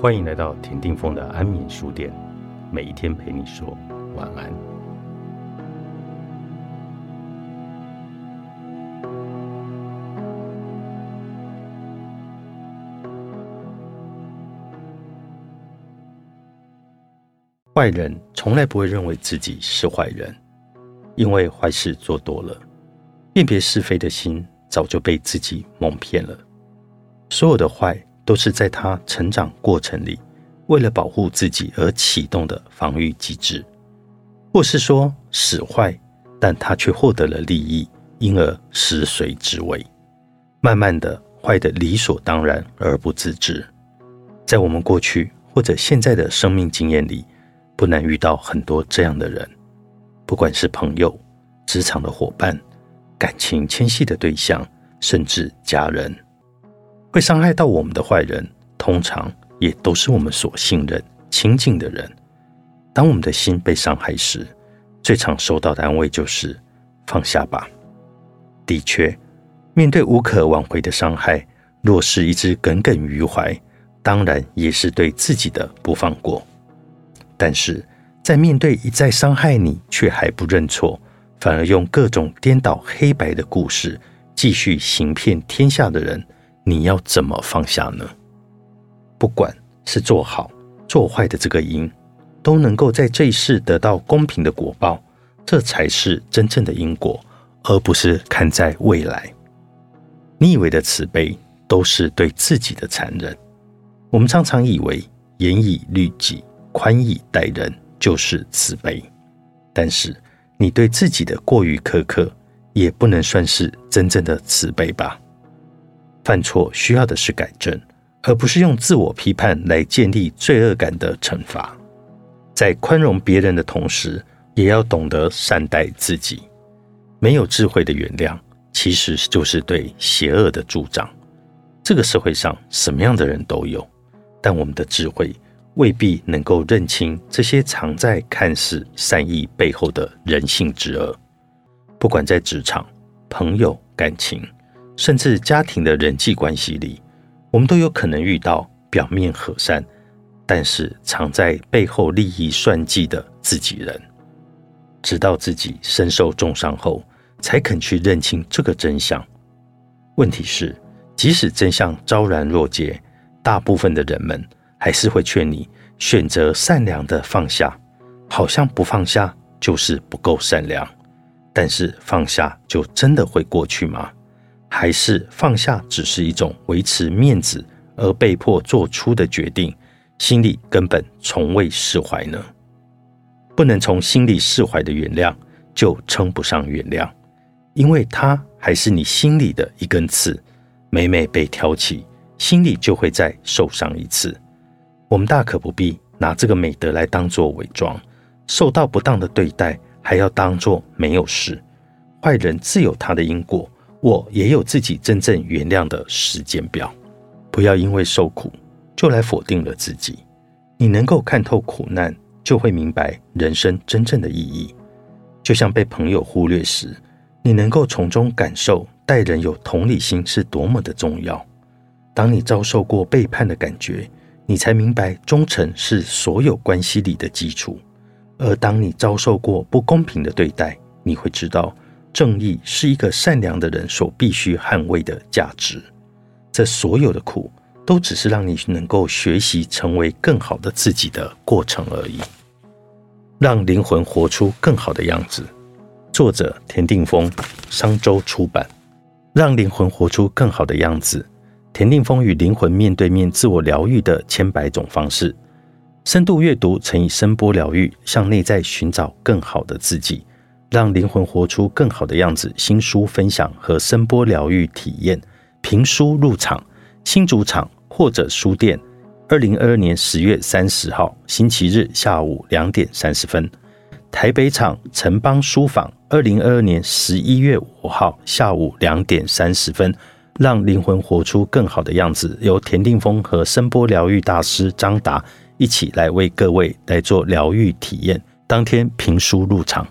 欢迎来到田定峰的安眠书店，每一天陪你说晚安。坏人从来不会认为自己是坏人，因为坏事做多了，辨别是非的心早就被自己蒙骗了。所有的坏。都是在他成长过程里，为了保护自己而启动的防御机制，或是说使坏，但他却获得了利益，因而食髓知味，慢慢的坏的理所当然而不自知。在我们过去或者现在的生命经验里，不难遇到很多这样的人，不管是朋友、职场的伙伴、感情牵系的对象，甚至家人。会伤害到我们的坏人，通常也都是我们所信任、亲近的人。当我们的心被伤害时，最常收到的安慰就是“放下吧”。的确，面对无可挽回的伤害，若是一直耿耿于怀，当然也是对自己的不放过。但是在面对一再伤害你却还不认错，反而用各种颠倒黑白的故事继续行骗天下的人，你要怎么放下呢？不管是做好做坏的这个因，都能够在这一世得到公平的果报，这才是真正的因果，而不是看在未来。你以为的慈悲，都是对自己的残忍。我们常常以为严以律己、宽以待人就是慈悲，但是你对自己的过于苛刻，也不能算是真正的慈悲吧。犯错需要的是改正，而不是用自我批判来建立罪恶感的惩罚。在宽容别人的同时，也要懂得善待自己。没有智慧的原谅，其实就是对邪恶的助长。这个社会上什么样的人都有，但我们的智慧未必能够认清这些藏在看似善意背后的人性之恶。不管在职场、朋友、感情。甚至家庭的人际关系里，我们都有可能遇到表面和善，但是藏在背后利益算计的自己人。直到自己身受重伤后，才肯去认清这个真相。问题是，即使真相昭然若揭，大部分的人们还是会劝你选择善良的放下，好像不放下就是不够善良。但是放下就真的会过去吗？还是放下只是一种维持面子而被迫做出的决定，心里根本从未释怀呢？不能从心里释怀的原谅，就称不上原谅，因为它还是你心里的一根刺，每每被挑起，心里就会再受伤一次。我们大可不必拿这个美德来当做伪装，受到不当的对待还要当做没有事。坏人自有他的因果。我也有自己真正原谅的时间表，不要因为受苦就来否定了自己。你能够看透苦难，就会明白人生真正的意义。就像被朋友忽略时，你能够从中感受待人有同理心是多么的重要。当你遭受过背叛的感觉，你才明白忠诚是所有关系里的基础。而当你遭受过不公平的对待，你会知道。正义是一个善良的人所必须捍卫的价值。这所有的苦，都只是让你能够学习成为更好的自己的过程而已。让灵魂活出更好的样子。作者：田定峰，商周出版。让灵魂活出更好的样子。田定峰与灵魂面对面自我疗愈的千百种方式。深度阅读乘以声波疗愈，向内在寻找更好的自己。让灵魂活出更好的样子。新书分享和声波疗愈体验，评书入场，新主场或者书店。二零二二年十月三十号星期日下午两点三十分，台北场城邦书坊。二零二二年十一月五号下午两点三十分，让灵魂活出更好的样子。由田定峰和声波疗愈大师张达一起来为各位来做疗愈体验。当天评书入场。